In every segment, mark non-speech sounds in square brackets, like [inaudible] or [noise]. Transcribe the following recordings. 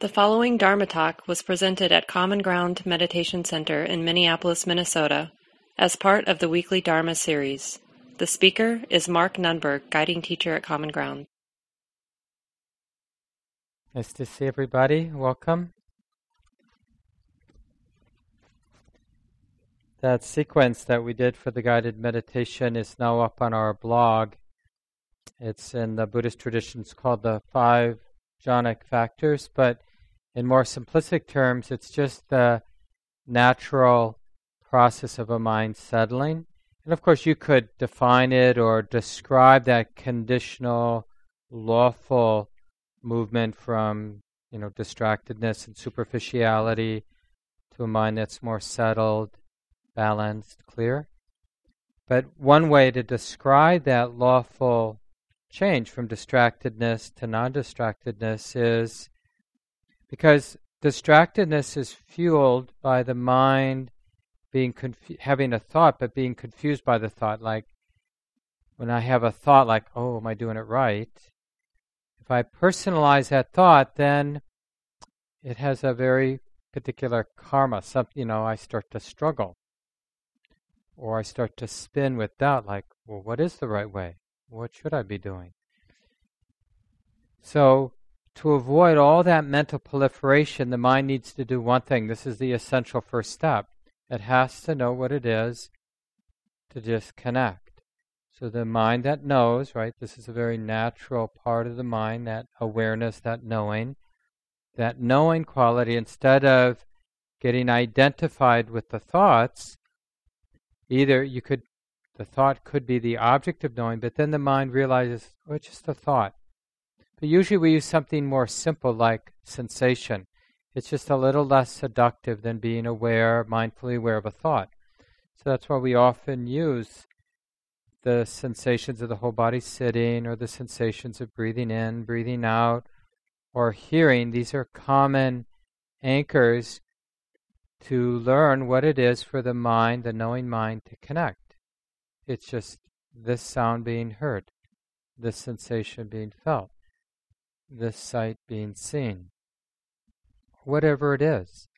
The following Dharma talk was presented at Common Ground Meditation Center in Minneapolis, Minnesota, as part of the weekly Dharma series. The speaker is Mark Nunberg, guiding teacher at Common Ground. Nice to see everybody. Welcome. That sequence that we did for the guided meditation is now up on our blog. It's in the Buddhist traditions called the five jhanic factors, but in more simplistic terms, it's just the natural process of a mind settling. And of course, you could define it or describe that conditional, lawful movement from you know distractedness and superficiality to a mind that's more settled, balanced, clear. But one way to describe that lawful change from distractedness to non distractedness is because distractedness is fueled by the mind being confu- having a thought, but being confused by the thought. Like when I have a thought, like, "Oh, am I doing it right?" If I personalize that thought, then it has a very particular karma. Some, you know, I start to struggle, or I start to spin with doubt. Like, well, what is the right way? What should I be doing? So to avoid all that mental proliferation, the mind needs to do one thing. This is the essential first step. It has to know what it is to disconnect. So the mind that knows, right, this is a very natural part of the mind, that awareness, that knowing. That knowing quality, instead of getting identified with the thoughts, either you could, the thought could be the object of knowing, but then the mind realizes, oh, it's just a thought. But usually we use something more simple like sensation. It's just a little less seductive than being aware, mindfully aware of a thought. So that's why we often use the sensations of the whole body sitting or the sensations of breathing in, breathing out, or hearing. These are common anchors to learn what it is for the mind, the knowing mind, to connect. It's just this sound being heard, this sensation being felt this sight being seen. Whatever it is.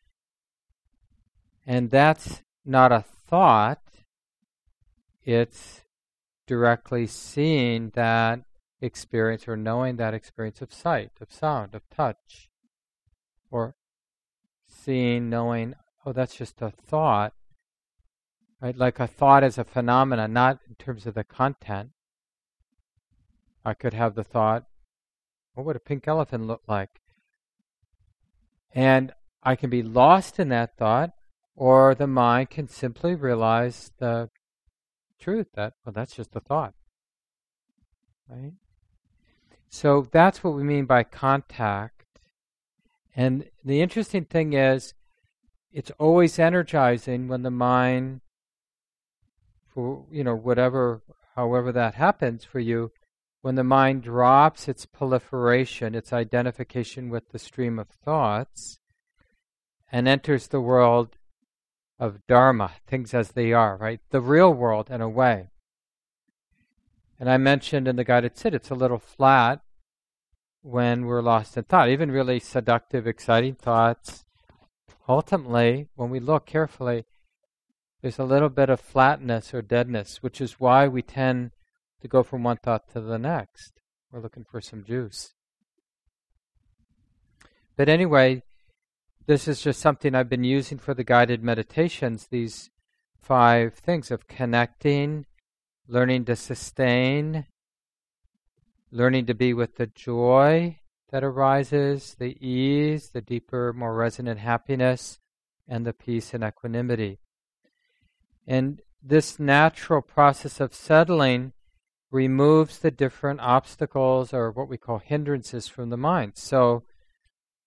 And that's not a thought, it's directly seeing that experience or knowing that experience of sight, of sound, of touch, or seeing, knowing, oh, that's just a thought, right? Like a thought is a phenomenon, not in terms of the content. I could have the thought, what would a pink elephant look like? And I can be lost in that thought, or the mind can simply realize the truth that, well, that's just a thought. Right? So that's what we mean by contact. And the interesting thing is, it's always energizing when the mind, for you know whatever, however that happens for you, when the mind drops its proliferation, its identification with the stream of thoughts, and enters the world of Dharma, things as they are, right? The real world, in a way. And I mentioned in the guided sit, it's a little flat when we're lost in thought. Even really seductive, exciting thoughts. Ultimately, when we look carefully, there's a little bit of flatness or deadness, which is why we tend to go from one thought to the next. We're looking for some juice. But anyway, this is just something I've been using for the guided meditations, these five things of connecting, learning to sustain, learning to be with the joy that arises, the ease, the deeper, more resonant happiness, and the peace and equanimity. And this natural process of settling removes the different obstacles or what we call hindrances from the mind. So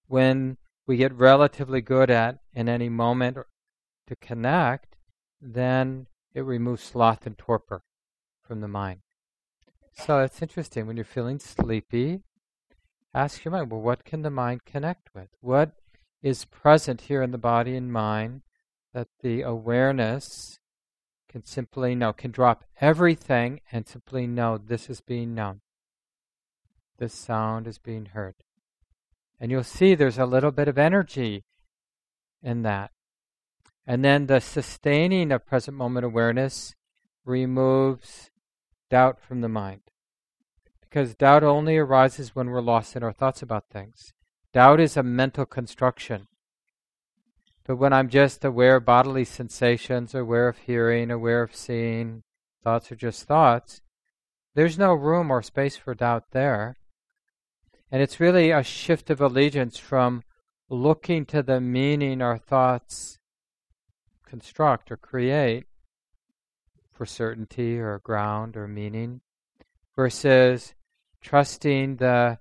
when we get relatively good at in any moment to connect, then it removes sloth and torpor from the mind. So it's interesting when you're feeling sleepy, ask your mind, well, what can the mind connect with? What is present here in the body and mind that the awareness can simply know, can drop everything and simply know this is being known. This sound is being heard. And you'll see there's a little bit of energy in that. And then the sustaining of present moment awareness removes doubt from the mind. Because doubt only arises when we're lost in our thoughts about things. Doubt is a mental construction. But when I'm just aware of bodily sensations, aware of hearing, aware of seeing, thoughts are just thoughts, there's no room or space for doubt there. And it's really a shift of allegiance from looking to the meaning our thoughts construct or create for certainty or ground or meaning versus trusting the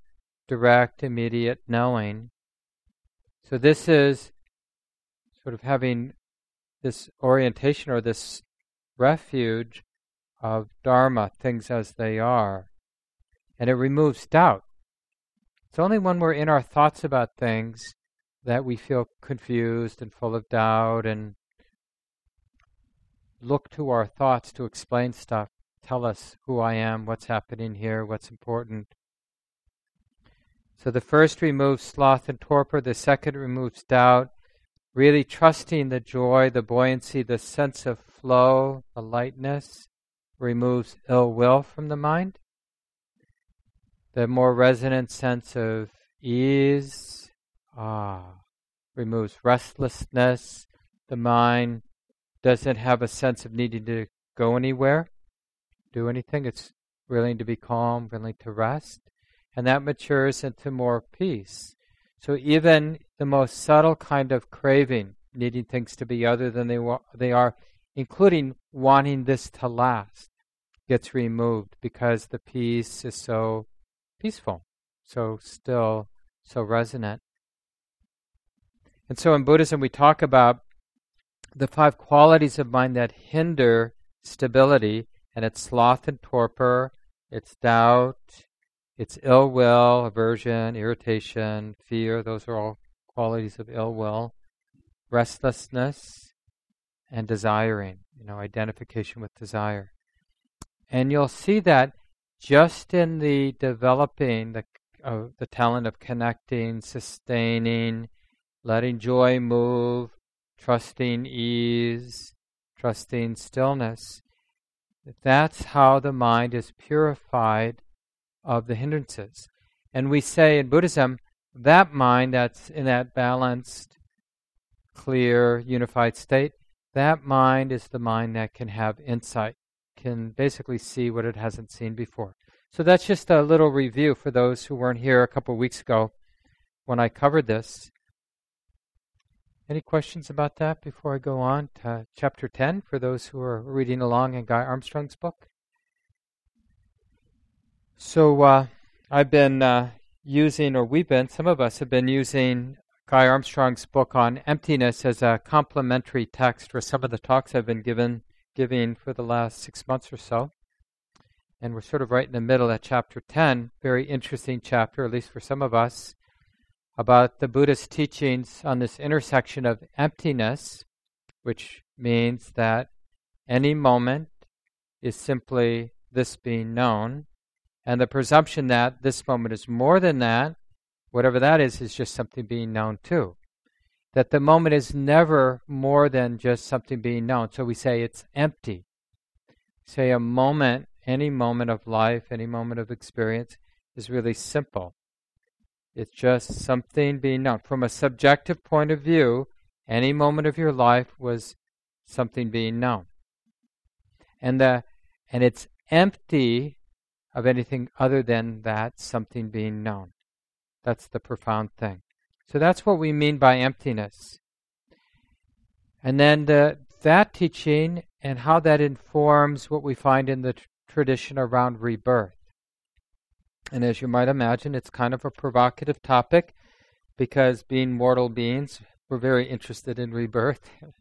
direct, immediate knowing. So, this is sort of having this orientation or this refuge of Dharma, things as they are. And it removes doubt. It's only when we're in our thoughts about things that we feel confused and full of doubt and look to our thoughts to explain stuff, tell us who I am, what's happening here, what's important. So the first removes sloth and torpor, the second removes doubt, really trusting the joy, the buoyancy, the sense of flow, the lightness, removes ill will from the mind. The more resonant sense of ease, ah, removes restlessness. The mind doesn't have a sense of needing to go anywhere, do anything. It's willing to be calm, willing to rest. And that matures into more peace. So even the most subtle kind of craving, needing things to be other than they, wa- they are, including wanting this to last, gets removed because the peace is so peaceful, so still, so resonant. And so in Buddhism, we talk about the five qualities of mind that hinder stability, and it's sloth and torpor, it's doubt, it's ill will, aversion, irritation, fear. Those are all qualities of ill will. Restlessness and desiring, you know, identification with desire. And you'll see that just in the developing the, uh, the talent of connecting, sustaining, letting joy move, trusting ease, trusting stillness, that's how the mind is purified of the hindrances. And we say in Buddhism, that mind that's in that balanced, clear, unified state, that mind is the mind that can have insight can basically see what it hasn't seen before. So that's just a little review for those who weren't here a couple of weeks ago when I covered this. Any questions about that before I go on to chapter 10 for those who are reading along in Guy Armstrong's book? So uh, I've been uh, using, or we've been, some of us have been using Guy Armstrong's book on emptiness as a complementary text for some of the talks I've been given giving for the last six months or so. And we're sort of right in the middle at chapter 10, very interesting chapter, at least for some of us, about the Buddhist teachings on this intersection of emptiness, which means that any moment is simply this being known, and the presumption that this moment is more than that, whatever that is, is just something being known too that the moment is never more than just something being known. So we say it's empty. Say a moment, any moment of life, any moment of experience is really simple. It's just something being known. From a subjective point of view, any moment of your life was something being known. And the and it's empty of anything other than that something being known. That's the profound thing. So that's what we mean by emptiness. And then the, that teaching and how that informs what we find in the tr- tradition around rebirth. And as you might imagine, it's kind of a provocative topic because being mortal beings, we're very interested in rebirth. [laughs]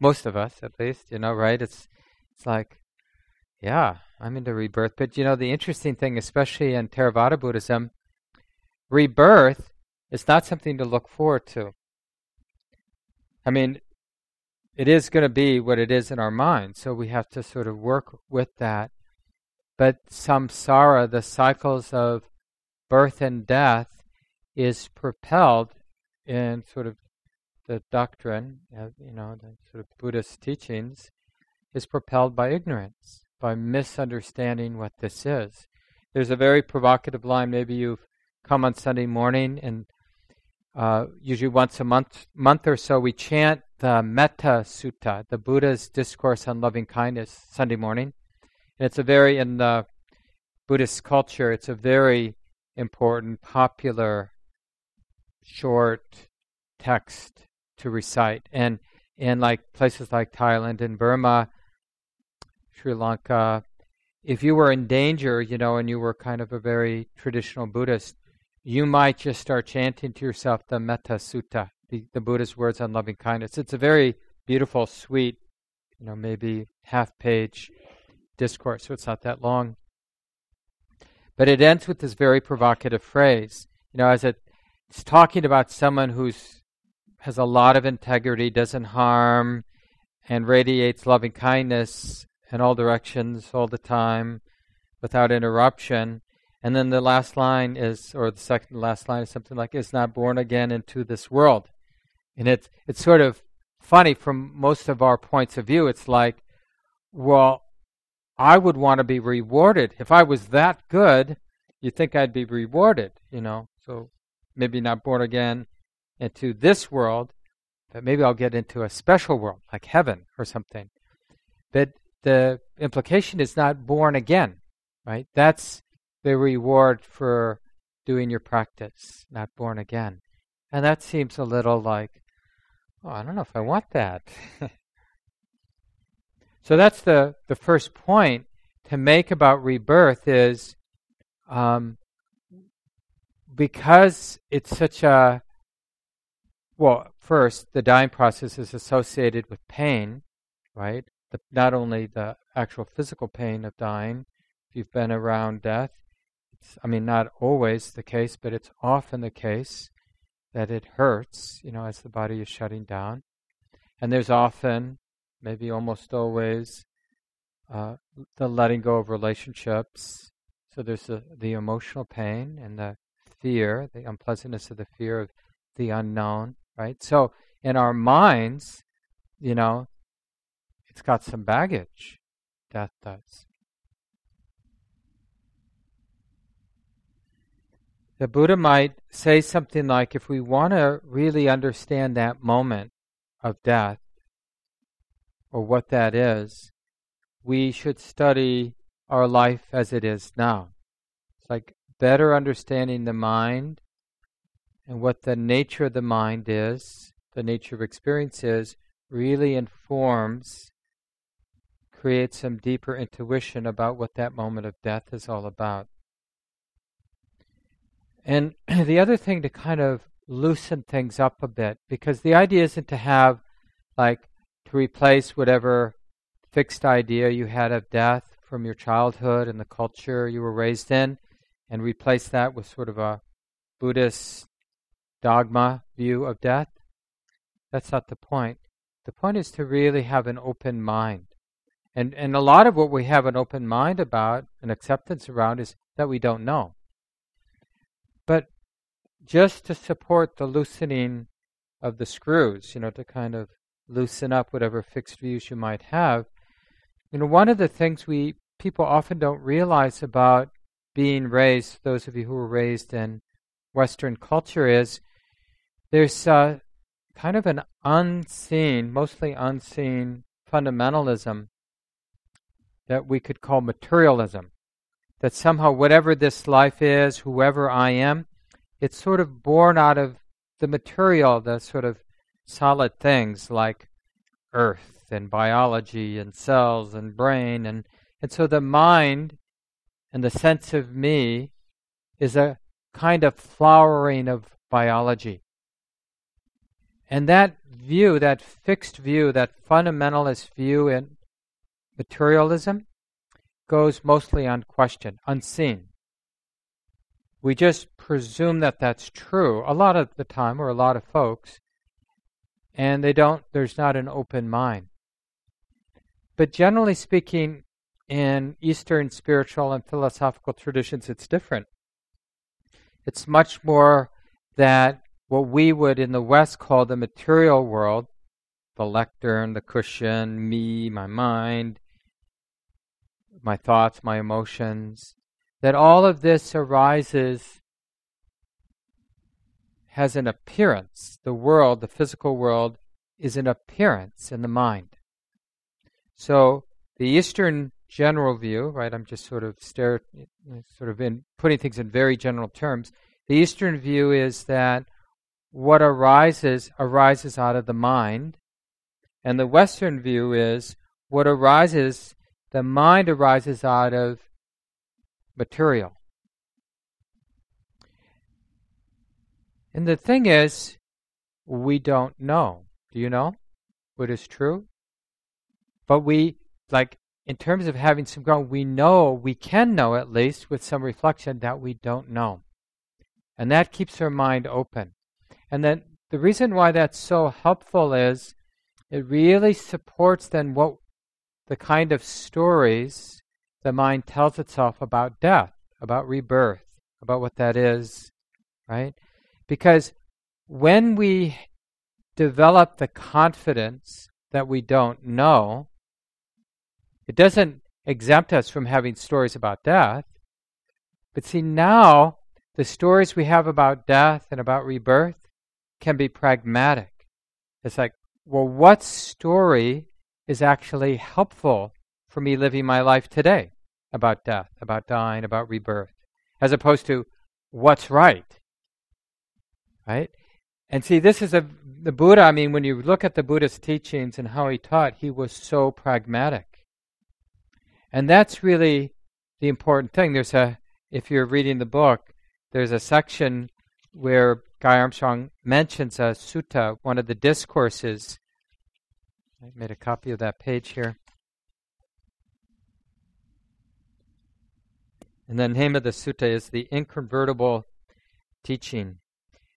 Most of us, at least, you know, right? It's it's like, yeah, I'm into rebirth. But you know, the interesting thing, especially in Theravada Buddhism, rebirth is not something to look forward to. I mean, it is going to be what it is in our mind, so we have to sort of work with that. But samsara, the cycles of birth and death, is propelled in sort of the doctrine, uh, you know, the sort of Buddhist teachings, is propelled by ignorance, by misunderstanding what this is. There's a very provocative line. Maybe you've come on Sunday morning, and uh, usually once a month, month or so, we chant the Metta Sutta, the Buddha's discourse on loving kindness, Sunday morning. And it's a very in the Buddhist culture, it's a very important, popular, short text to recite. And in like places like Thailand and Burma, Sri Lanka, if you were in danger, you know, and you were kind of a very traditional Buddhist, you might just start chanting to yourself the Metta Sutta, the, the Buddha's words on loving kindness. It's a very beautiful, sweet, you know, maybe half page discourse, so it's not that long. But it ends with this very provocative phrase. You know, as it, it's talking about someone who's has a lot of integrity, doesn't harm, and radiates loving kindness in all directions all the time without interruption. And then the last line is, or the second last line is something like, is not born again into this world. And it's, it's sort of funny from most of our points of view. It's like, well, I would want to be rewarded. If I was that good, you'd think I'd be rewarded, you know. So maybe not born again into this world, but maybe I'll get into a special world, like heaven or something. But the implication is not born again, right? That's the reward for doing your practice, not born again. And that seems a little like, oh, I don't know if I want that. [laughs] So that's the, the first point to make about rebirth is um, because it's such a well, first, the dying process is associated with pain, right? The, not only the actual physical pain of dying, if you've been around death, it's, I mean, not always the case, but it's often the case that it hurts, you know, as the body is shutting down. And there's often maybe almost always, uh, the letting go of relationships. So there's the, the emotional pain and the fear, the unpleasantness of the fear of the unknown, right? So in our minds, you know, it's got some baggage. Death does. The Buddha might say something like if we want to really understand that moment of death, or what that is, we should study our life as it is now. It's like better understanding the mind and what the nature of the mind is, the nature of experience is, really informs, creates some deeper intuition about what that moment of death is all about. And [clears throat] the other thing to kind of loosen things up a bit, because the idea isn't to have like to replace whatever fixed idea you had of death from your childhood and the culture you were raised in, and replace that with sort of a Buddhist dogma view of death. That's not the point. The point is to really have an open mind. And, and a lot of what we have an open mind about and acceptance around is that we don't know. But just to support the loosening of the screws, you know, to kind of loosen up whatever fixed views you might have. You know, one of the things we people often don't realize about being raised, those of you who were raised in Western culture, is there's uh, kind of an unseen, mostly unseen fundamentalism that we could call materialism. That somehow, whatever this life is, whoever I am, it's sort of born out of the material, the sort of solid things like earth and biology and cells and brain and and so the mind and the sense of me is a kind of flowering of biology. And that view, that fixed view, that fundamentalist view in materialism goes mostly unquestioned, unseen. We just presume that that's true a lot of the time, or a lot of folks, and they don't there's not an open mind but generally speaking in eastern spiritual and philosophical traditions it's different it's much more that what we would in the West call the material world, the lectern, the cushion, me, my mind, my thoughts, my emotions, that all of this arises, has an appearance. The world, the physical world, is an appearance in the mind. So the Eastern general view, right? I'm just sort of stare, sort of in putting things in very general terms. The Eastern view is that what arises arises out of the mind, and the Western view is what arises, the mind arises out of material. And the thing is, we don't know. Do you know what is true? But we, like, in terms of having some ground, we know, we can know at least with some reflection that we don't know. And that keeps our mind open. And then the reason why that's so helpful is it really supports then what the kind of stories the mind tells itself about death, about rebirth, about what that is, right? Because when we develop the confidence that we don't know, it doesn't exempt us from having stories about death. But see, now the stories we have about death and about rebirth can be pragmatic. It's like, well, what story is actually helpful for me living my life today about death, about dying, about rebirth, as opposed to what's right? Right? And see, this is a, the Buddha, I mean, when you look at the Buddha's teachings and how he taught, he was so pragmatic. And that's really the important thing. There's a, if you're reading the book, there's a section where Guy Armstrong mentions a sutta, one of the discourses. I made a copy of that page here. And the name of the sutta is the inconvertible teaching.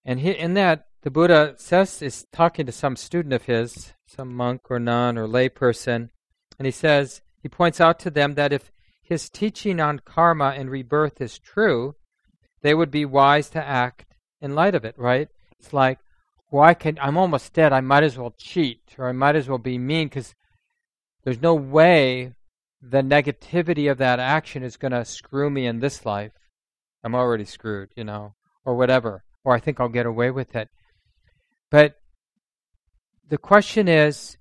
And he, in that, the Buddha says is talking to some student of his, some monk or nun or lay person, and he says, he points out to them that if his teaching on karma and rebirth is true, they would be wise to act in light of it, right? It's like, well, I can, I'm almost dead. I might as well cheat or I might as well be mean because there's no way the negativity of that action is going to screw me in this life. I'm already screwed, you know, or whatever, or I think I'll get away with it. But the question is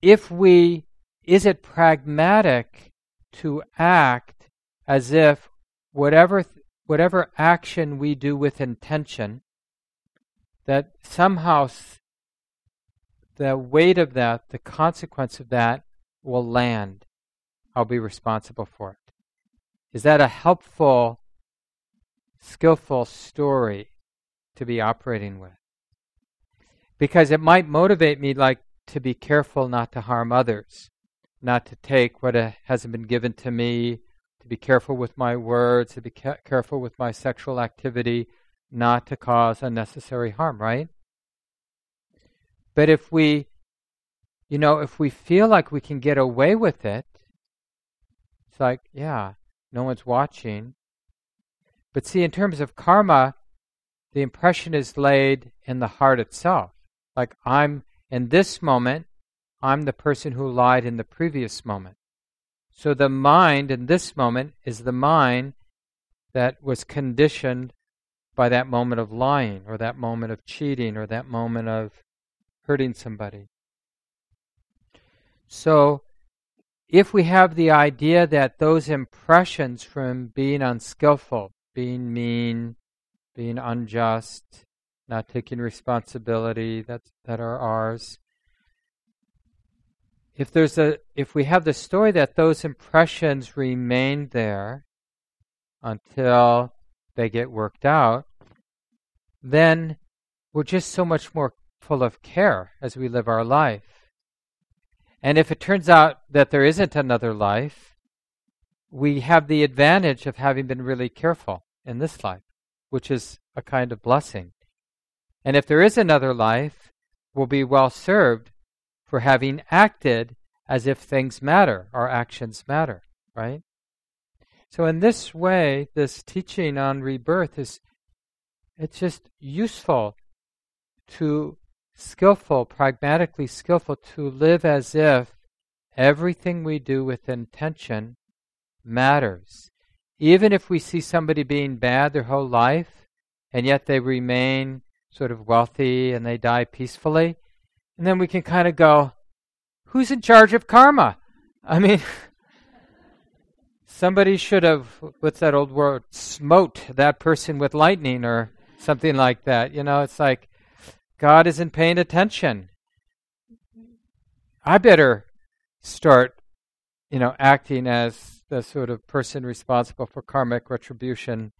if we is it pragmatic to act as if whatever whatever action we do with intention that somehow the weight of that the consequence of that will land. I'll be responsible for it. Is that a helpful skillful story to be operating with? Because it might motivate me like to be careful not to harm others not to take what uh, hasn't been given to me, to be careful with my words, to be ca- careful with my sexual activity, not to cause unnecessary harm, right? But if we, you know, if we feel like we can get away with it, it's like, yeah, no one's watching. But see, in terms of karma, the impression is laid in the heart itself. Like, I'm in this moment, I'm the person who lied in the previous moment. So the mind in this moment is the mind that was conditioned by that moment of lying or that moment of cheating or that moment of hurting somebody. So if we have the idea that those impressions from being unskillful, being mean, being unjust, not taking responsibility that, that are ours, if there's a if we have the story that those impressions remain there until they get worked out, then we're just so much more full of care as we live our life. And if it turns out that there isn't another life, we have the advantage of having been really careful in this life, which is a kind of blessing. And if there is another life, we'll be well served for having acted as if things matter, our actions matter, right? So, in this way, this teaching on rebirth is It's just useful to skillful, pragmatically skillful, to live as if everything we do with intention matters. Even if we see somebody being bad their whole life, and yet they remain sort of wealthy and they die peacefully, and then we can kind of go, who's in charge of karma? I mean, [laughs] somebody should have, what's that old word, smote that person with lightning or something like that. You know, it's like God isn't paying attention. I better start, you know, acting as the sort of person responsible for karmic retribution.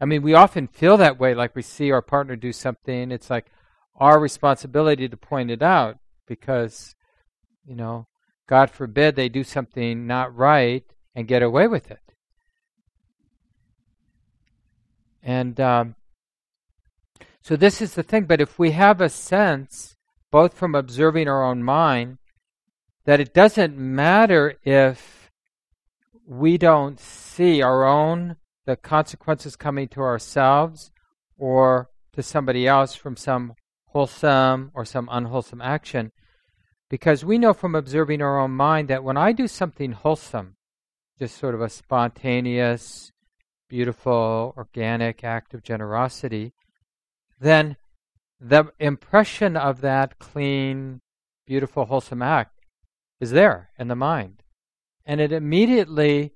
I mean, we often feel that way, like we see our partner do something. It's like our responsibility to point it out because, you know, God forbid they do something not right and get away with it. And um, so this is the thing. But if we have a sense, both from observing our own mind, that it doesn't matter if we don't see our own the consequences coming to ourselves or to somebody else from some wholesome or some unwholesome action because we know from observing our own mind that when I do something wholesome just sort of a spontaneous beautiful organic act of generosity then the impression of that clean, beautiful, wholesome act is there in the mind. And it immediately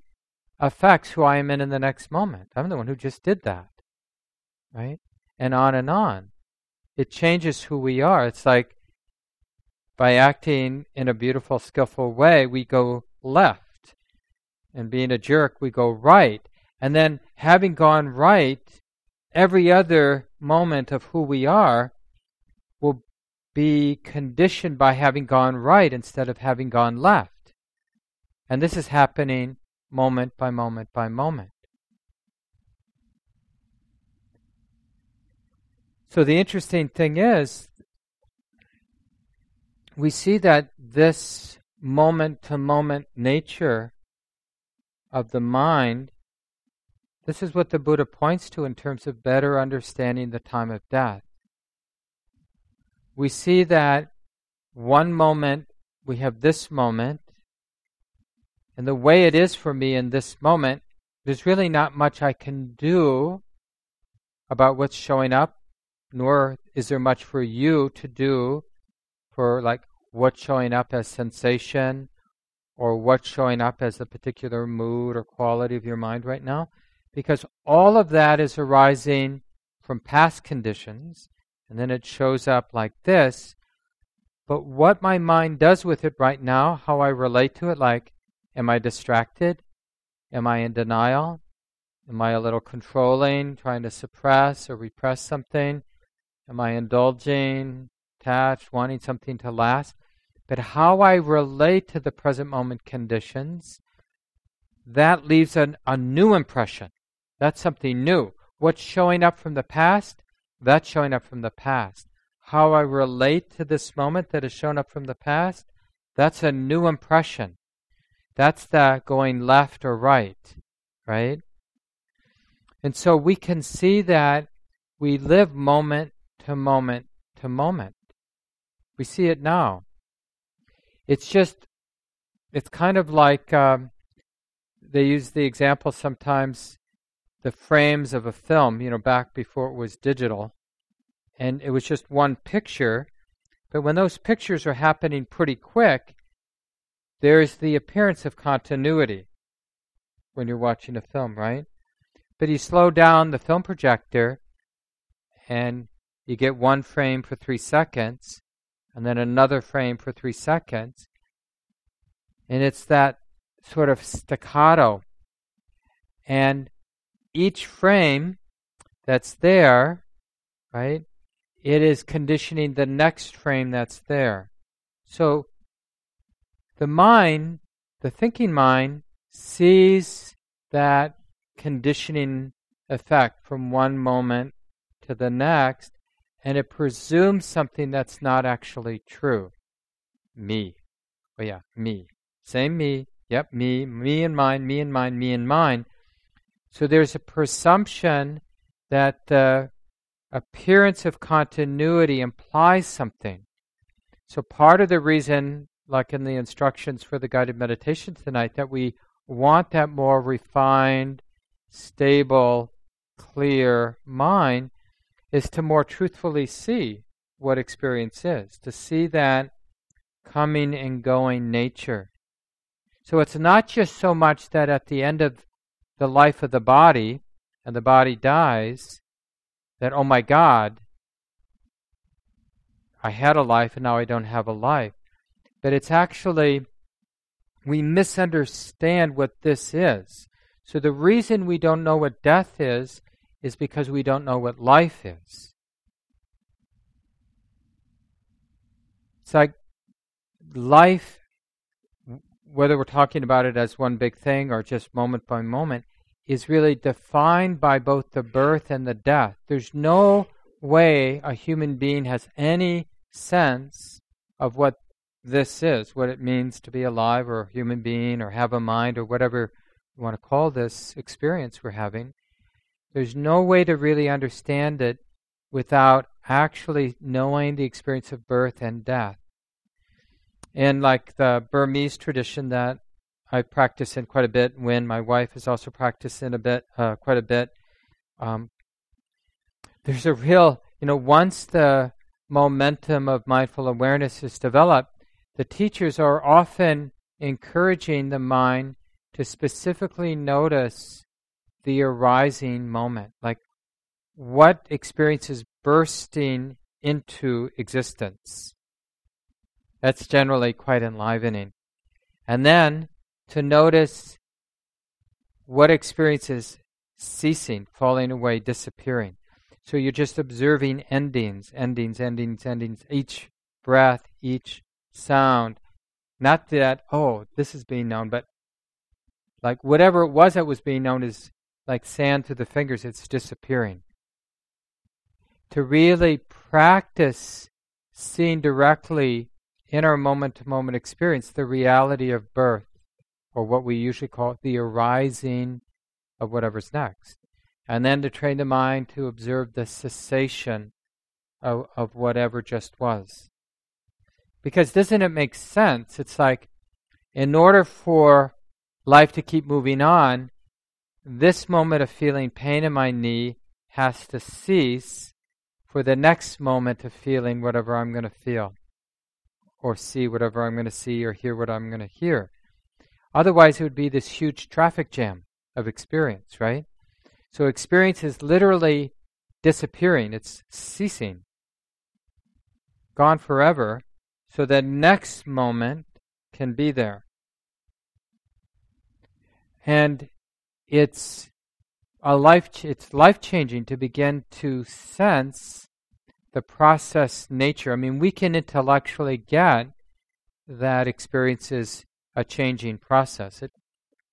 affects who I am in in the next moment. I'm the one who just did that. Right? And on and on. It changes who we are. It's like by acting in a beautiful, skillful way, we go left. And being a jerk, we go right. And then having gone right, every other moment of who we are will be conditioned by having gone right instead of having gone left. And this is happening moment by moment by moment. So the interesting thing is, we see that this moment to moment nature of the mind this is what the Buddha points to in terms of better understanding the time of death. We see that one moment, we have this moment, and the way it is for me in this moment, there's really not much I can do about what's showing up, nor is there much for you to do for like what's showing up as sensation or what's showing up as a particular mood or quality of your mind right now because all of that is arising from past conditions, and then it shows up like this. But what my mind does with it right now, how I relate to it, like, am I distracted? Am I in denial? Am I a little controlling, trying to suppress or repress something? Am I indulging, attached, wanting something to last? But how I relate to the present moment conditions, that leaves an, a new impression. That's something new. What's showing up from the past? That's showing up from the past. How I relate to this moment that has shown up from the past? That's a new impression. That's the going left or right, right? And so we can see that we live moment to moment to moment. We see it now. It's just, it's kind of like um, they use the example sometimes the frames of a film, you know, back before it was digital. And it was just one picture. But when those pictures are happening pretty quick, there's the appearance of continuity when you're watching a film, right? But you slow down the film projector and you get one frame for three seconds and then another frame for three seconds. And it's that sort of staccato. And each frame that's there, right, it is conditioning the next frame that's there. So the mind, the thinking mind, sees that conditioning effect from one moment to the next, and it presumes something that's not actually true. Me. Oh, yeah, me. Same me. Yep, me. Me and mine, me and mine, me and mine. So there's a presumption that the appearance of continuity implies something. So, part of the reason, like in the instructions for the guided meditation tonight, that we want that more refined, stable, clear mind is to more truthfully see what experience is, to see that coming and going nature. So it's not just so much that at the end of the life of the body, and the body dies, that, oh my God, I had a life and now I don't have a life. But it's actually, we misunderstand what this is. So the reason we don't know what death is, is because we don't know what life is. It's like life, whether we're talking about it as one big thing or just moment by moment, is really defined by both the birth and the death. There's no way a human being has any sense of what this is, what it means to be alive or a human being or have a mind or whatever you want to call this experience we're having. There's no way to really understand it without actually knowing the experience of birth and death. And like the Burmese tradition that I practice in quite a bit. When my wife is also practicing a bit, uh, quite a bit. Um, there's a real, you know, once the momentum of mindful awareness is developed, the teachers are often encouraging the mind to specifically notice the arising moment, like what experience is bursting into existence. That's generally quite enlivening. And then to notice what experience is ceasing, falling away, disappearing. So you're just observing endings, endings, endings, endings, each breath, each sound. Not that, oh, this is being known, but like whatever it was that was being known is like sand through the fingers, it's disappearing. To really practice seeing directly in our moment to moment experience the reality of birth or what we usually call the arising of whatever's next. And then to train the mind to observe the cessation of, of whatever just was. Because doesn't it make sense? It's like, in order for life to keep moving on, this moment of feeling pain in my knee has to cease for the next moment of feeling whatever I'm going to feel, or see whatever I'm going to see, or hear what I'm going to hear. Otherwise, it would be this huge traffic jam of experience, right? So experience is literally disappearing, it's ceasing, gone forever, so that next moment can be there. And it's a life it's life changing to begin to sense the process nature. I mean, we can intellectually get that experience is a changing process. It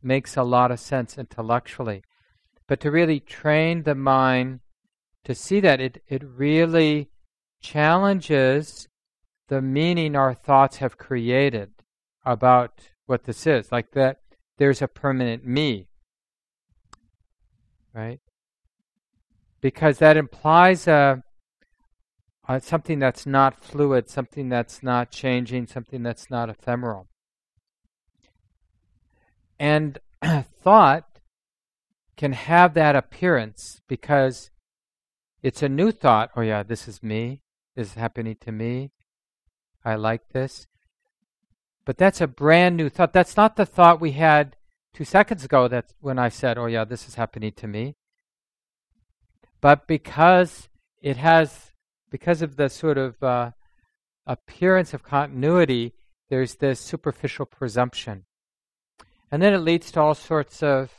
makes a lot of sense intellectually. But to really train the mind to see that, it, it really challenges the meaning our thoughts have created about what this is. Like that there's a permanent me. Right? Because that implies a, a something that's not fluid, something that's not changing, something that's not ephemeral. And [clears throat] thought can have that appearance because it's a new thought. Oh, yeah, this is me. This is happening to me. I like this. But that's a brand new thought. That's not the thought we had two seconds ago that's when I said, oh, yeah, this is happening to me. But because it has, because of the sort of uh, appearance of continuity, there's this superficial presumption. And then it leads to all sorts of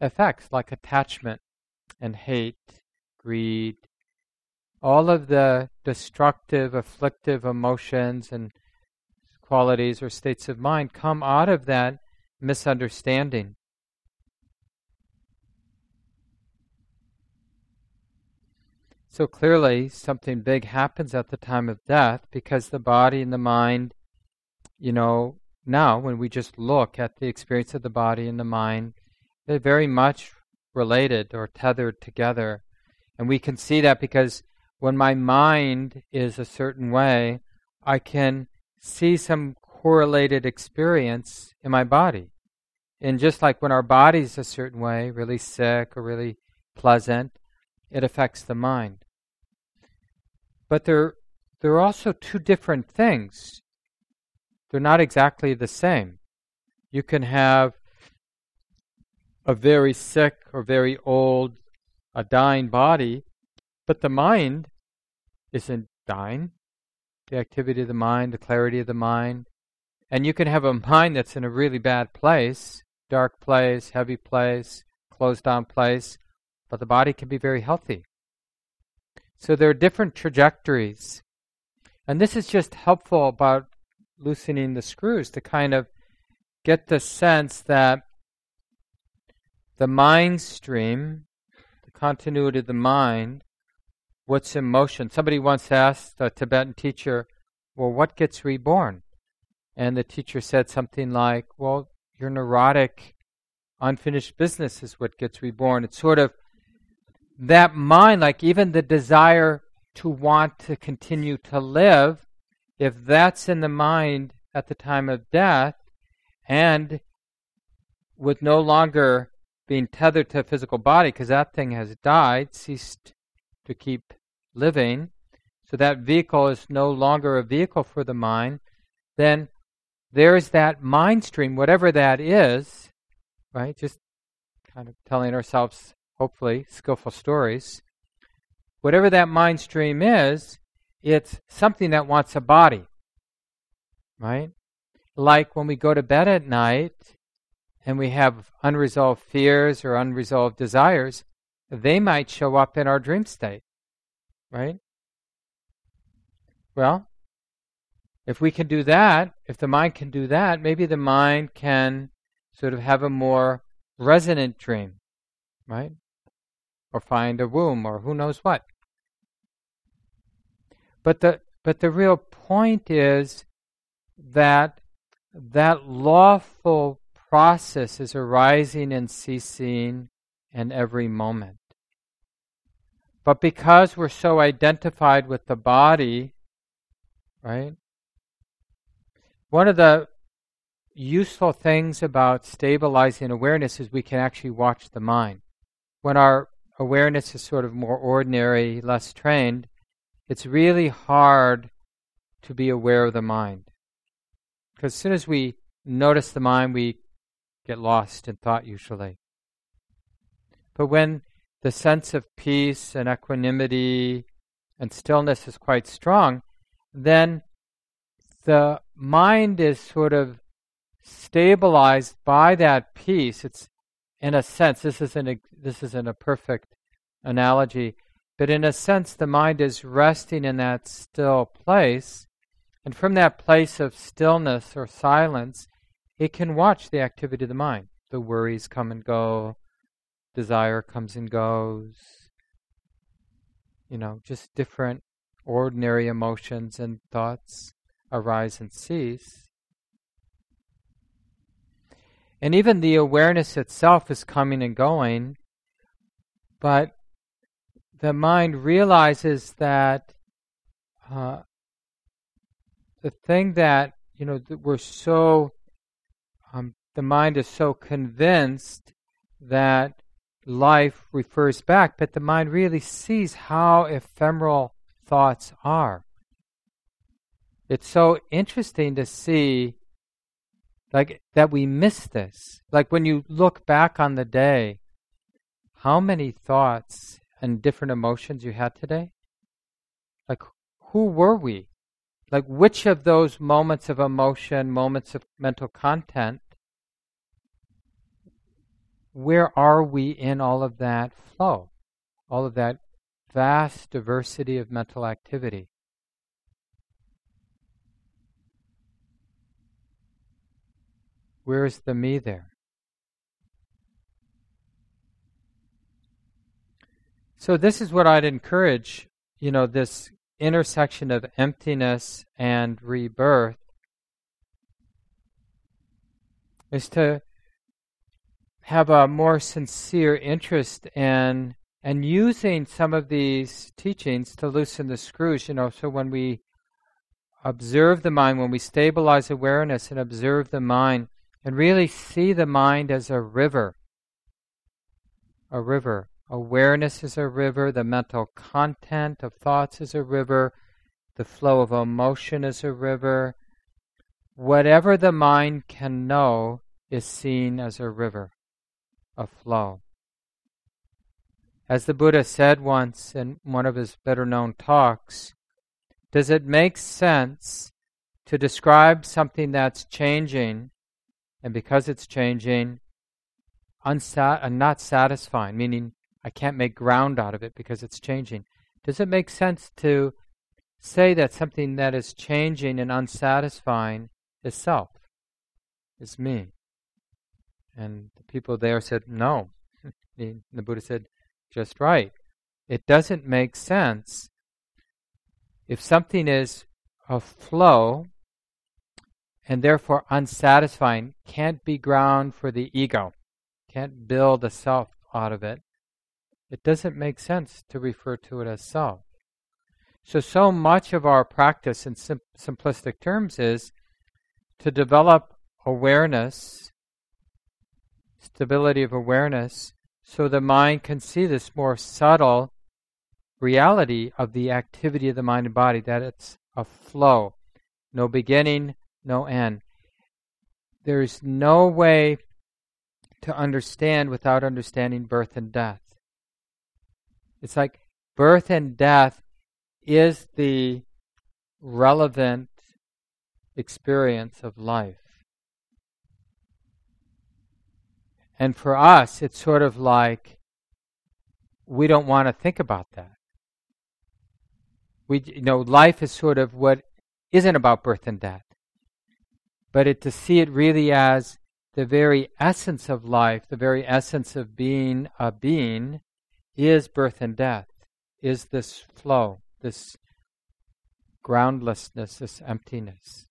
effects like attachment and hate, greed, all of the destructive, afflictive emotions and qualities or states of mind come out of that misunderstanding. So clearly, something big happens at the time of death because the body and the mind, you know, now, when we just look at the experience of the body and the mind, they're very much related or tethered together. And we can see that because when my mind is a certain way, I can see some correlated experience in my body. And just like when our body's a certain way, really sick or really pleasant, it affects the mind. But they're, they're also two different things. They're not exactly the same. You can have a very sick or very old, a dying body, but the mind isn't dying. The activity of the mind, the clarity of the mind. And you can have a mind that's in a really bad place, dark place, heavy place, closed down place, but the body can be very healthy. So there are different trajectories. And this is just helpful about loosening the screws to kind of get the sense that the mind stream, the continuity of the mind, what's in motion. Somebody once asked a Tibetan teacher, Well, what gets reborn? And the teacher said something like, Well, your neurotic, unfinished business is what gets reborn. It's sort of that mind, like even the desire to want to continue to live, if that's in the mind at the time of death, and with no longer being tethered to a physical body, because that thing has died, ceased to keep living, so that vehicle is no longer a vehicle for the mind, then there's that mind stream, whatever that is, right? Just kind of telling ourselves, hopefully, skillful stories. Whatever that mind stream is, it's something that wants a body, right? Like when we go to bed at night and we have unresolved fears or unresolved desires, they might show up in our dream state, right? Well, if we can do that, if the mind can do that, maybe the mind can sort of have a more resonant dream, right? Or find a womb or who knows what. But the but the real point is that that lawful process is arising and ceasing in every moment. But because we're so identified with the body, right? One of the useful things about stabilizing awareness is we can actually watch the mind. When our awareness is sort of more ordinary, less trained, it's really hard to be aware of the mind. Because as soon as we notice the mind, we get lost in thought usually. But when the sense of peace and equanimity and stillness is quite strong, then the mind is sort of stabilized by that peace. It's in a sense, this isn't a, this isn't a perfect analogy, but in a sense, the mind is resting in that still place. And from that place of stillness or silence, it can watch the activity of the mind. The worries come and go, desire comes and goes, you know, just different ordinary emotions and thoughts arise and cease. And even the awareness itself is coming and going, but the mind realizes that uh, the thing that, you know, that we're so, um, the mind is so convinced that life refers back, but the mind really sees how ephemeral thoughts are it's so interesting to see like that we miss this. Like when you look back on the day, how many thoughts and different emotions you had today? Like who were we? Like which of those moments of emotion, moments of mental content, where are we in all of that flow? All of that vast diversity of mental activity. Where's the me there? So, this is what I'd encourage you know, this intersection of emptiness and rebirth is to have a more sincere interest in and using some of these teachings to loosen the screws, you know, so when we observe the mind, when we stabilize awareness and observe the mind, and really see the mind as a river. A river. Awareness is a river, the mental content of thoughts is a river, the flow of emotion is a river. Whatever the mind can know is seen as a river, a flow. As the Buddha said once in one of his better known talks, does it make sense to describe something that's changing, and because it's changing, unsat- uh, not satisfying, meaning I can't make ground out of it because it's changing? Does it make sense to say that something that is changing and unsatisfying is self, is me? And the people there said, no. [laughs] the Buddha said, just right. It doesn't make sense if something is a flow and therefore unsatisfying, can't be ground for the ego, can't build a self out of it, it doesn't make sense to refer to it as self. So, so much of our practice in sim- simplistic terms is to develop awareness, stability of awareness, so the mind can see this more subtle reality of the activity of the mind and body, that it's a flow, no beginning, no end. There's no way to understand without understanding birth and death. It's like birth and death is the relevant experience of life. And for us, it's sort of like we don't want to think about that. We, you know, life is sort of what isn't about birth and death, but it, to see it really as the very essence of life, the very essence of being a being, is birth and death, is this flow, this groundlessness, this emptiness.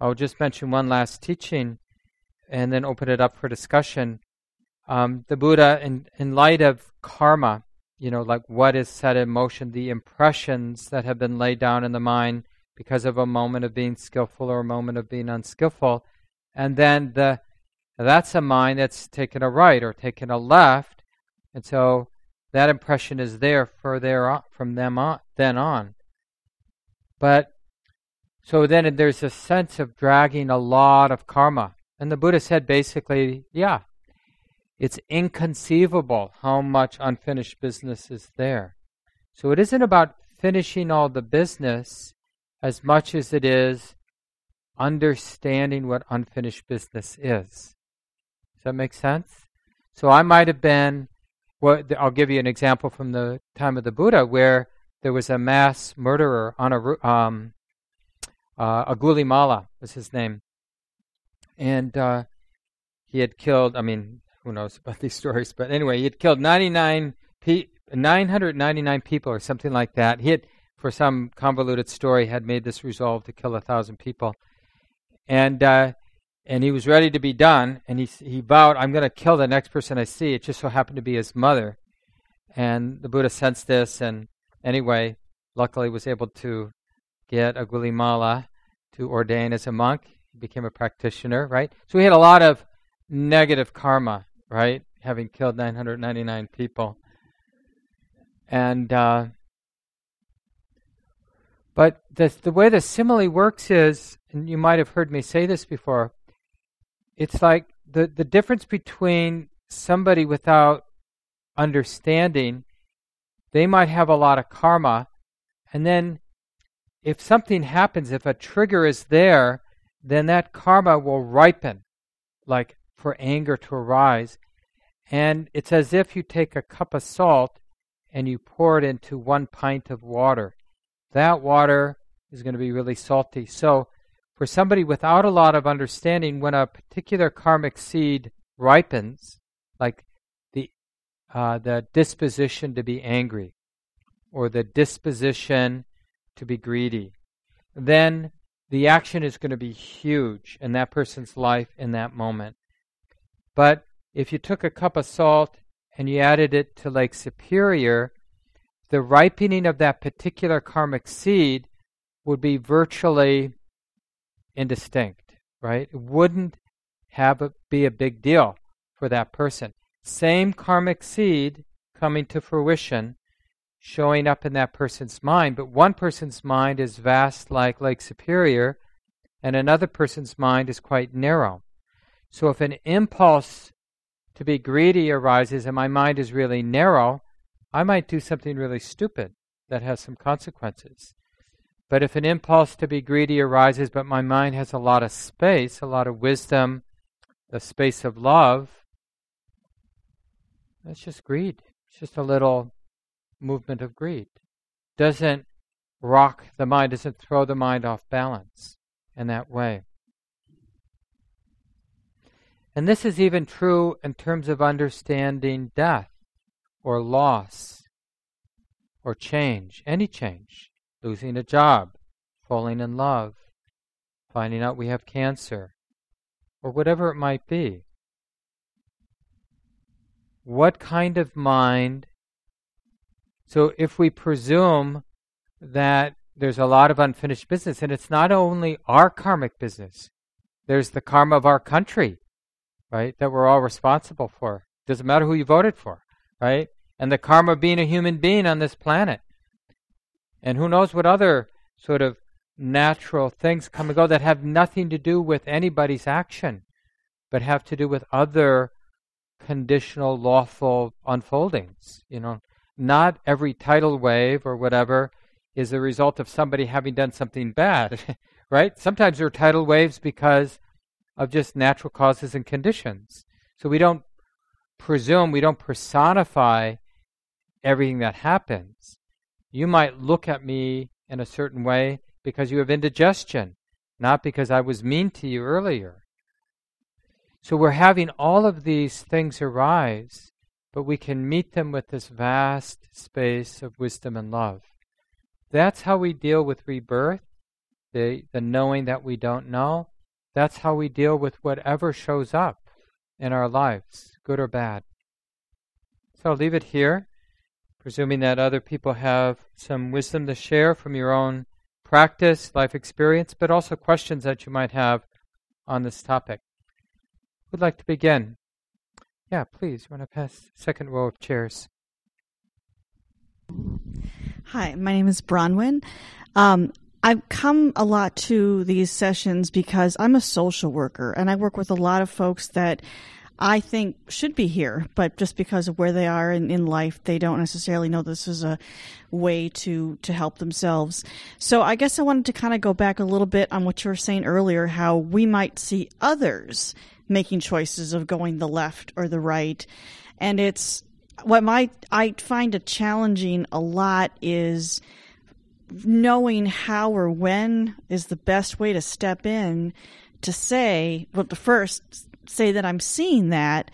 I'll just mention one last teaching and then open it up for discussion. Um, the Buddha, in, in light of karma, you know, like what is set in motion, the impressions that have been laid down in the mind because of a moment of being skillful or a moment of being unskillful, and then the that's a mind that's taken a right or taken a left, and so that impression is there for there uh, from them on, then on. But so then there's a sense of dragging a lot of karma. And the Buddha said basically, yeah, it's inconceivable how much unfinished business is there. So it isn't about finishing all the business as much as it is understanding what unfinished business is. Does that make sense? So I might have been, well, I'll give you an example from the time of the Buddha where there was a mass murderer on a, um, uh, Angulimala was his name. And uh, he had killed, I mean, who knows about these [laughs] stories, but anyway, he had killed 99 pe- 999 people or something like that. He had, for some convoluted story, had made this resolve to kill a thousand people. And uh, and he was ready to be done, and he he vowed, "I'm going to kill the next person I see." It just so happened to be his mother, and the Buddha sensed this, and anyway, luckily was able to get Angulimala to ordain as a monk. He became a practitioner, right? So he had a lot of negative karma, right? Having killed 999 people. And, uh, but the, the way the simile works is, and you might have heard me say this before, it's like the, the difference between somebody without understanding, they might have a lot of karma, and then if something happens, if a trigger is there, then that karma will ripen, like for anger to arise. And it's as if you take a cup of salt and you pour it into one pint of water. That water is going to be really salty. So, for somebody without a lot of understanding, when a particular karmic seed ripens, like the uh, the disposition to be angry, or the disposition to be greedy, then the action is going to be huge in that person's life in that moment. But if you took a cup of salt and you added it to Lake Superior, the ripening of that particular karmic seed would be virtually indistinct, right? It wouldn't have a, be a big deal for that person. Same karmic seed coming to fruition, showing up in that person's mind, but one person's mind is vast like Lake Superior, and another person's mind is quite narrow. So if an impulse to be greedy arises and my mind is really narrow, I might do something really stupid that has some consequences. But if an impulse to be greedy arises, but my mind has a lot of space, a lot of wisdom, the space of love, that's just greed. It's just a little movement of greed. Doesn't rock the mind, doesn't throw the mind off balance in that way. And this is even true in terms of understanding death or loss or change, any change, losing a job, falling in love, finding out we have cancer, or whatever it might be. What kind of mind? So, if we presume that there's a lot of unfinished business, and it's not only our karmic business, there's the karma of our country, right, that we're all responsible for. Doesn't matter who you voted for, right? And the karma of being a human being on this planet. And who knows what other sort of natural things come and go that have nothing to do with anybody's action, but have to do with other conditional, lawful unfoldings. You know, not every tidal wave or whatever is a result of somebody having done something bad, [laughs] right? Sometimes there are tidal waves because of just natural causes and conditions. So we don't presume, we don't personify everything that happens. You might look at me in a certain way because you have indigestion, not because I was mean to you earlier. So we're having all of these things arise, but we can meet them with this vast space of wisdom and love. That's how we deal with rebirth, the, the knowing that we don't know. That's how we deal with whatever shows up in our lives, good or bad. So I'll leave it here, presuming that other people have some wisdom to share from your own practice, life experience, but also questions that you might have on this topic. Who'd like to begin? Yeah, please. You want to pass second row of chairs? Hi, my name is Bronwyn. Um, I've come a lot to these sessions because I'm a social worker and I work with a lot of folks that I think should be here, but just because of where they are in, in life, they don't necessarily know this is a way to, to help themselves. So I guess I wanted to kind of go back a little bit on what you were saying earlier, how we might see others making choices of going the left or the right. And it's what my, I find challenging a lot is knowing how or when is the best way to step in to say, well, the first say that I'm seeing that,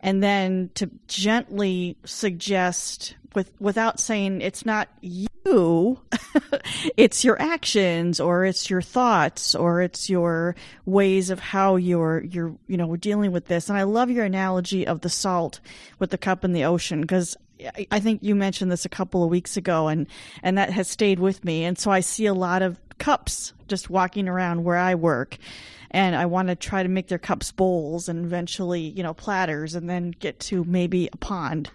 and then to gently suggest with without saying it's not you [laughs] it's your actions or it's your thoughts or it's your ways of how you're you're you know dealing with this. And i love your analogy of the salt with the cup in the ocean because I think you mentioned this a couple of weeks ago, and and that has stayed with me. And so I see a lot of cups just walking around where I work, and I want to try to make their cups bowls and eventually, you know, platters, and then get to maybe a pond.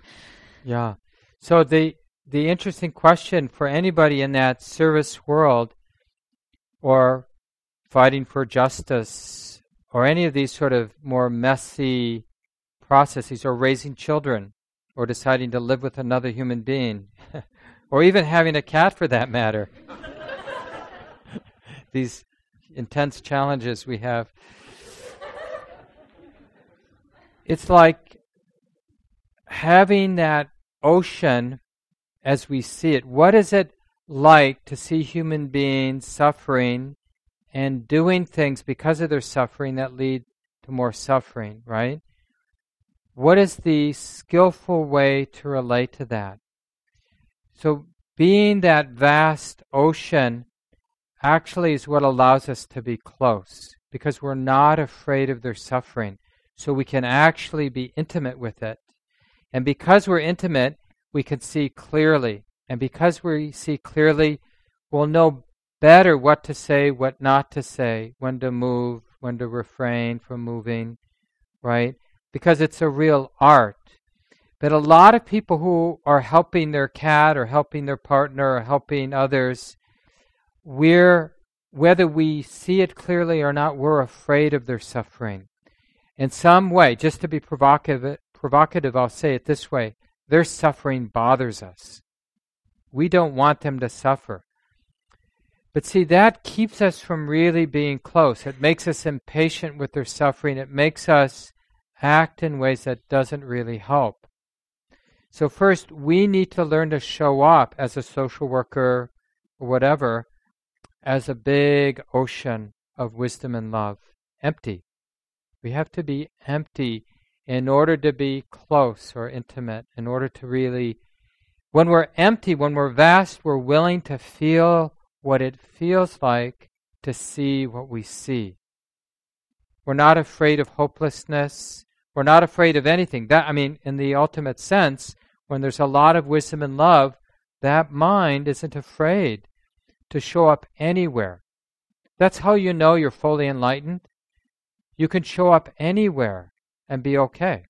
Yeah. So the the interesting question for anybody in that service world, or fighting for justice, or any of these sort of more messy processes, or raising children, or deciding to live with another human being, [laughs] or even having a cat for that matter. [laughs] these intense challenges we have. It's like having that ocean as we see it. What is it like to see human beings suffering and doing things because of their suffering that lead to more suffering, right? What is the skillful way to relate to that? So, being that vast ocean actually is what allows us to be close because we're not afraid of their suffering. so we can actually be intimate with it. And because we're intimate, we can see clearly. And because we see clearly, we'll know better what to say, what not to say, when to move, when to refrain from moving, right? Because it's a real art. But a lot of people who are helping their cat or helping their partner or helping others, we're, whether we see it clearly or not, we're afraid of their suffering. In some way, just to be provocative, provocative, I'll say it this way their suffering bothers us. We don't want them to suffer. But see, that keeps us from really being close. It makes us impatient with their suffering. It makes us act in ways that doesn't really help. So first, we need to learn to show up as a social worker or whatever as a big ocean of wisdom and love, empty. We have to be empty in order to be close or intimate, in order to really, when we're empty, when we're vast, we're willing to feel what it feels like to see what we see. We're not afraid of hopelessness. We're not afraid of anything. That I mean, in the ultimate sense, when there's a lot of wisdom and love, that mind isn't afraid to show up anywhere. That's how you know you're fully enlightened. You can show up anywhere and be okay.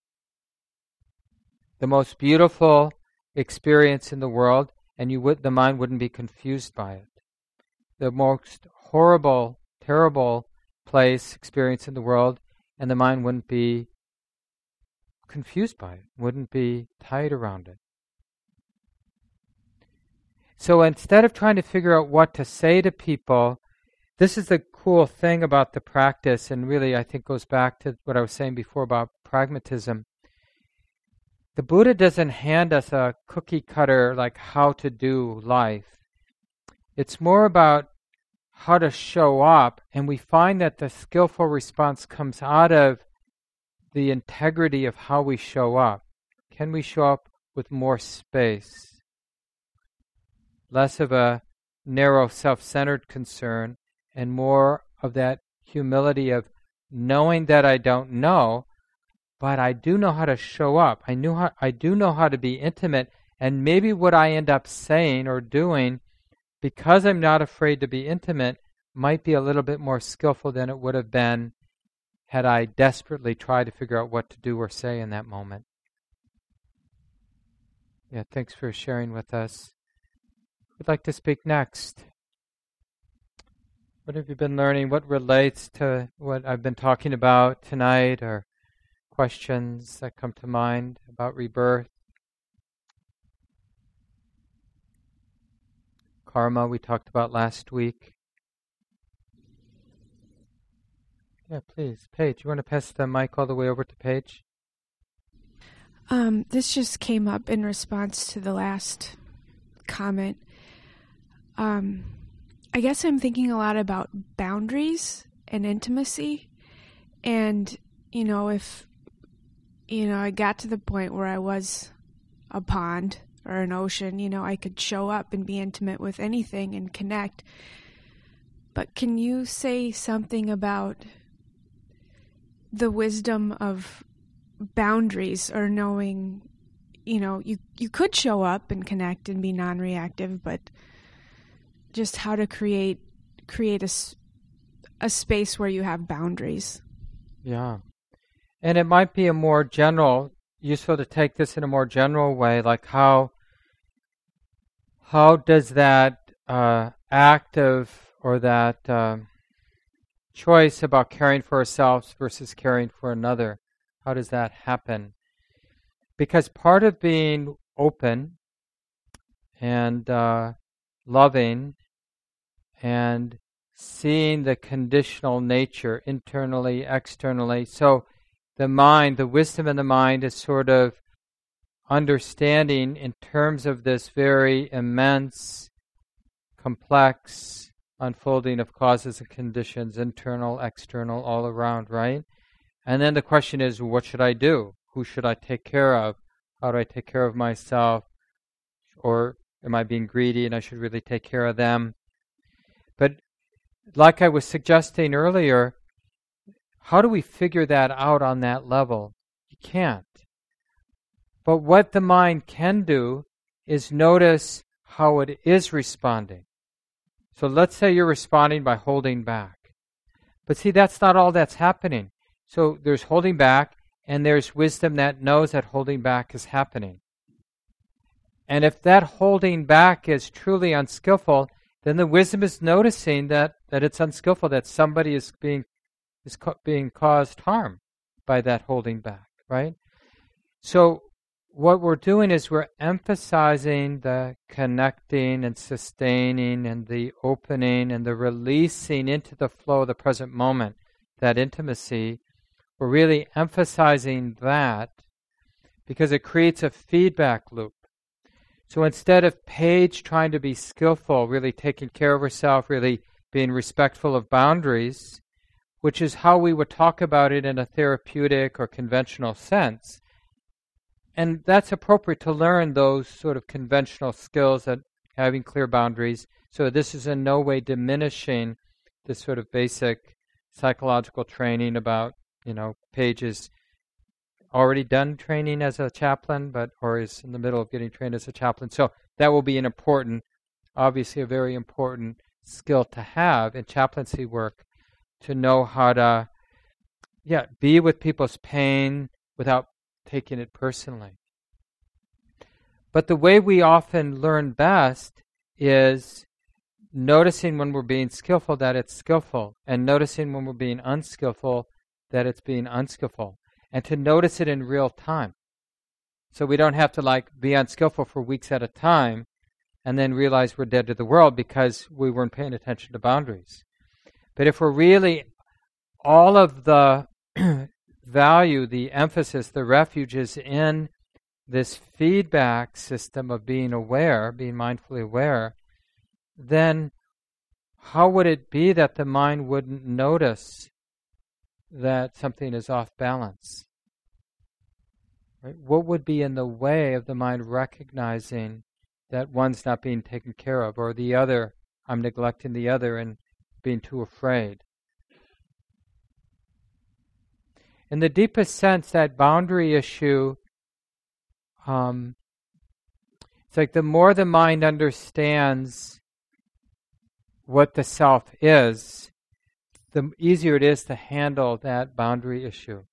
The most beautiful experience in the world, and you would the mind wouldn't be confused by it the most horrible, terrible place, experience in the world, and the mind wouldn't be confused by it, wouldn't be tied around it. So instead of trying to figure out what to say to people, this is the cool thing about the practice, and really I think goes back to what I was saying before about pragmatism. The Buddha doesn't hand us a cookie cutter like how to do life. It's more about how to show up, and we find that the skillful response comes out of the integrity of how we show up. Can we show up with more space? Less of a narrow, self centered concern, and more of that humility of knowing that I don't know, but I do know how to show up. I, knew how, I do know how to be intimate, and maybe what I end up saying or doing because I'm not afraid to be intimate, might be a little bit more skillful than it would have been had I desperately tried to figure out what to do or say in that moment. Yeah, thanks for sharing with us. Who'd like to speak next? What have you been learning? What relates to what I've been talking about tonight, or questions that come to mind about rebirth? karma we talked about last week. Yeah, please. Paige, you want to pass the mic all the way over to Paige? Um, this just came up in response to the last comment. Um, I guess I'm thinking a lot about boundaries and intimacy. And, you know, if, you know, I got to the point where I was a pond or an ocean, you know, I could show up and be intimate with anything and connect. But can you say something about the wisdom of boundaries or knowing, you know, you, you could show up and connect and be non reactive, but just how to create create a, a space where you have boundaries. Yeah. And it might be a more general useful to take this in a more general way, like how how does that uh, act of or that uh, choice about caring for ourselves versus caring for another, how does that happen? Because part of being open and uh, loving and seeing the conditional nature internally, externally. So the mind, the wisdom in the mind is sort of understanding in terms of this very immense, complex unfolding of causes and conditions, internal, external, all around, right? And then the question is, what should I do? Who should I take care of? How do I take care of myself? Or am I being greedy and I should really take care of them? But like I was suggesting earlier, how do we figure that out on that level? You can't. But what the mind can do is notice how it is responding. So let's say you're responding by holding back. But see, that's not all that's happening. So there's holding back, and there's wisdom that knows that holding back is happening. And if that holding back is truly unskillful, then the wisdom is noticing that, that it's unskillful, that somebody is being is ca- being caused harm by that holding back, right? So what we're doing is we're emphasizing the connecting and sustaining and the opening and the releasing into the flow of the present moment, that intimacy. We're really emphasizing that because it creates a feedback loop. So instead of Paige trying to be skillful, really taking care of herself, really being respectful of boundaries, which is how we would talk about it in a therapeutic or conventional sense. And that's appropriate to learn those sort of conventional skills that having clear boundaries. So this is in no way diminishing this sort of basic psychological training about, you know, Paige's already done training as a chaplain, but or is in the middle of getting trained as a chaplain. So that will be an important, obviously a very important skill to have in chaplaincy work to know how to yeah, be with people's pain without taking it personally. But the way we often learn best is noticing when we're being skillful that it's skillful, and noticing when we're being unskillful that it's being unskillful and to notice it in real time. So we don't have to like be unskillful for weeks at a time and then realize we're dead to the world because we weren't paying attention to boundaries. But if we're really all of the [clears throat] value, the emphasis, the refuge is in this feedback system of being aware, being mindfully aware, then how would it be that the mind wouldn't notice that something is off balance? Right? What would be in the way of the mind recognizing that one's not being taken care of, or the other, I'm neglecting the other and being too afraid? In the deepest sense, that boundary issue, um, it's like the more the mind understands what the self is, the easier it is to handle that boundary issue.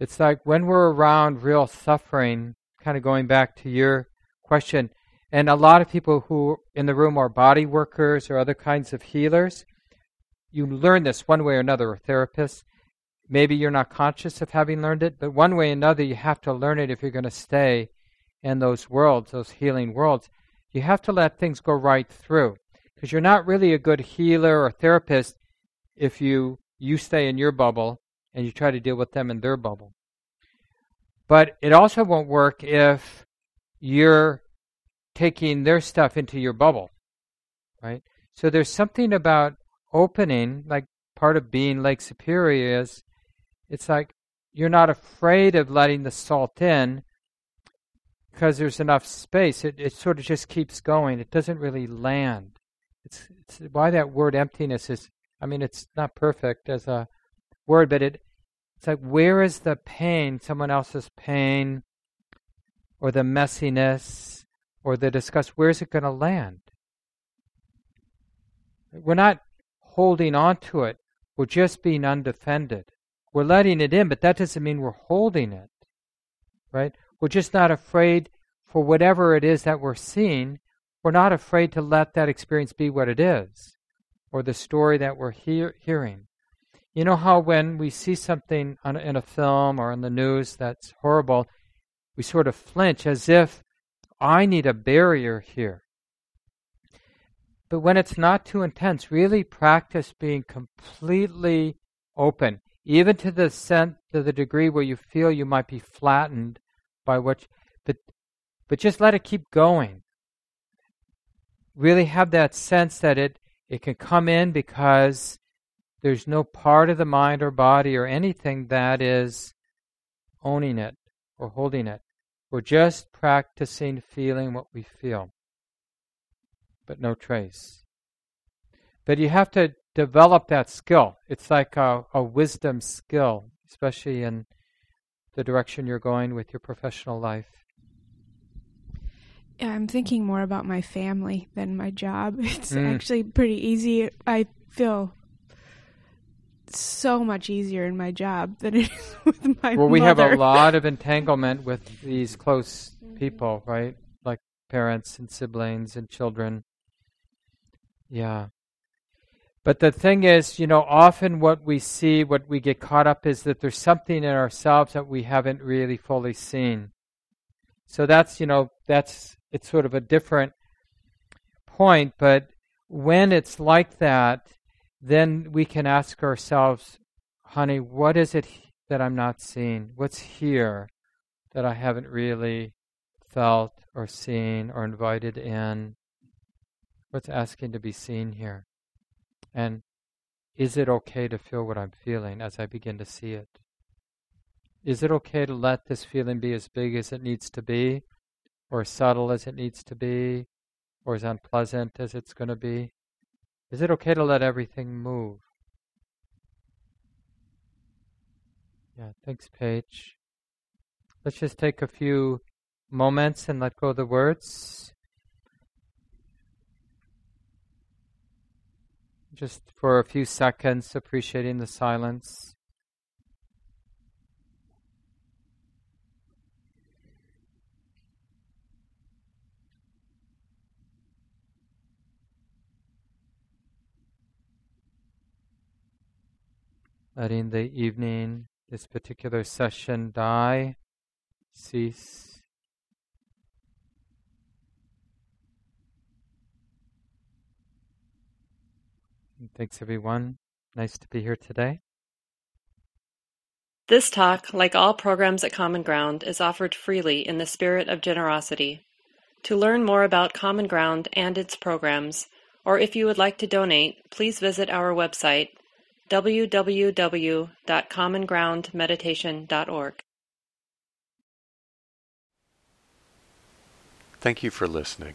It's like when we're around real suffering, kind of going back to your question, and a lot of people who in the room are body workers or other kinds of healers, you learn this one way or another, or therapists. Maybe you're not conscious of having learned it, but one way or another, you have to learn it if you're going to stay in those worlds, those healing worlds. You have to let things go right through because you're not really a good healer or therapist if you you stay in your bubble and you try to deal with them in their bubble. But it also won't work if you're taking their stuff into your bubble, right? So there's something about opening, like part of being Lake Superior is, it's like you're not afraid of letting the salt in because there's enough space. It, it sort of just keeps going. It doesn't really land. It's, it's why that word emptiness is. I mean, it's not perfect as a word, but it it's like where is the pain, someone else's pain, or the messiness, or the disgust? Where is it going to land? We're not holding on to it. We're just being undefended. We're letting it in, but that doesn't mean we're holding it. Right? We're just not afraid for whatever it is that we're seeing. We're not afraid to let that experience be what it is, or the story that we're hear- hearing. You know how when we see something on, in a film or in the news that's horrible, we sort of flinch as if I need a barrier here. But when it's not too intense, really practice being completely open, even to the sense, to the degree where you feel you might be flattened by what, but but just let it keep going. Really have that sense that it it can come in because there's no part of the mind or body or anything that is owning it or holding it. We're just practicing feeling what we feel, but no trace. But you have to develop that skill. It's like a, a wisdom skill, especially in the direction you're going with your professional life. Yeah, I'm thinking more about my family than my job. [laughs] It's mm. actually pretty easy. I feel so much easier in my job than it [laughs] is with my Well, we have a lot of [laughs] entanglement with these close mm-hmm. people, right? Like parents and siblings and children. Yeah. But the thing is, you know, often what we see, what we get caught up is that there's something in ourselves that we haven't really fully seen. So that's, you know, that's, it's sort of a different point. But when it's like that, then we can ask ourselves, honey, what is it that I'm not seeing? What's here that I haven't really felt or seen or invited in? What's asking to be seen here? And is it okay to feel what I'm feeling as I begin to see it? Is it okay to let this feeling be as big as it needs to be, or subtle as it needs to be, or as unpleasant as it's going to be? Is it okay to let everything move? Yeah, thanks, Paige. Let's just take a few moments and let go of the words. Just for a few seconds, appreciating the silence. letting the evening, this particular session die, cease. And thanks, everyone. Nice to be here today. This talk, like all programs at Common Ground, is offered freely in the spirit of generosity. To learn more about Common Ground and its programs, or if you would like to donate, please visit our website www.commongroundmeditation.org. Thank you for listening.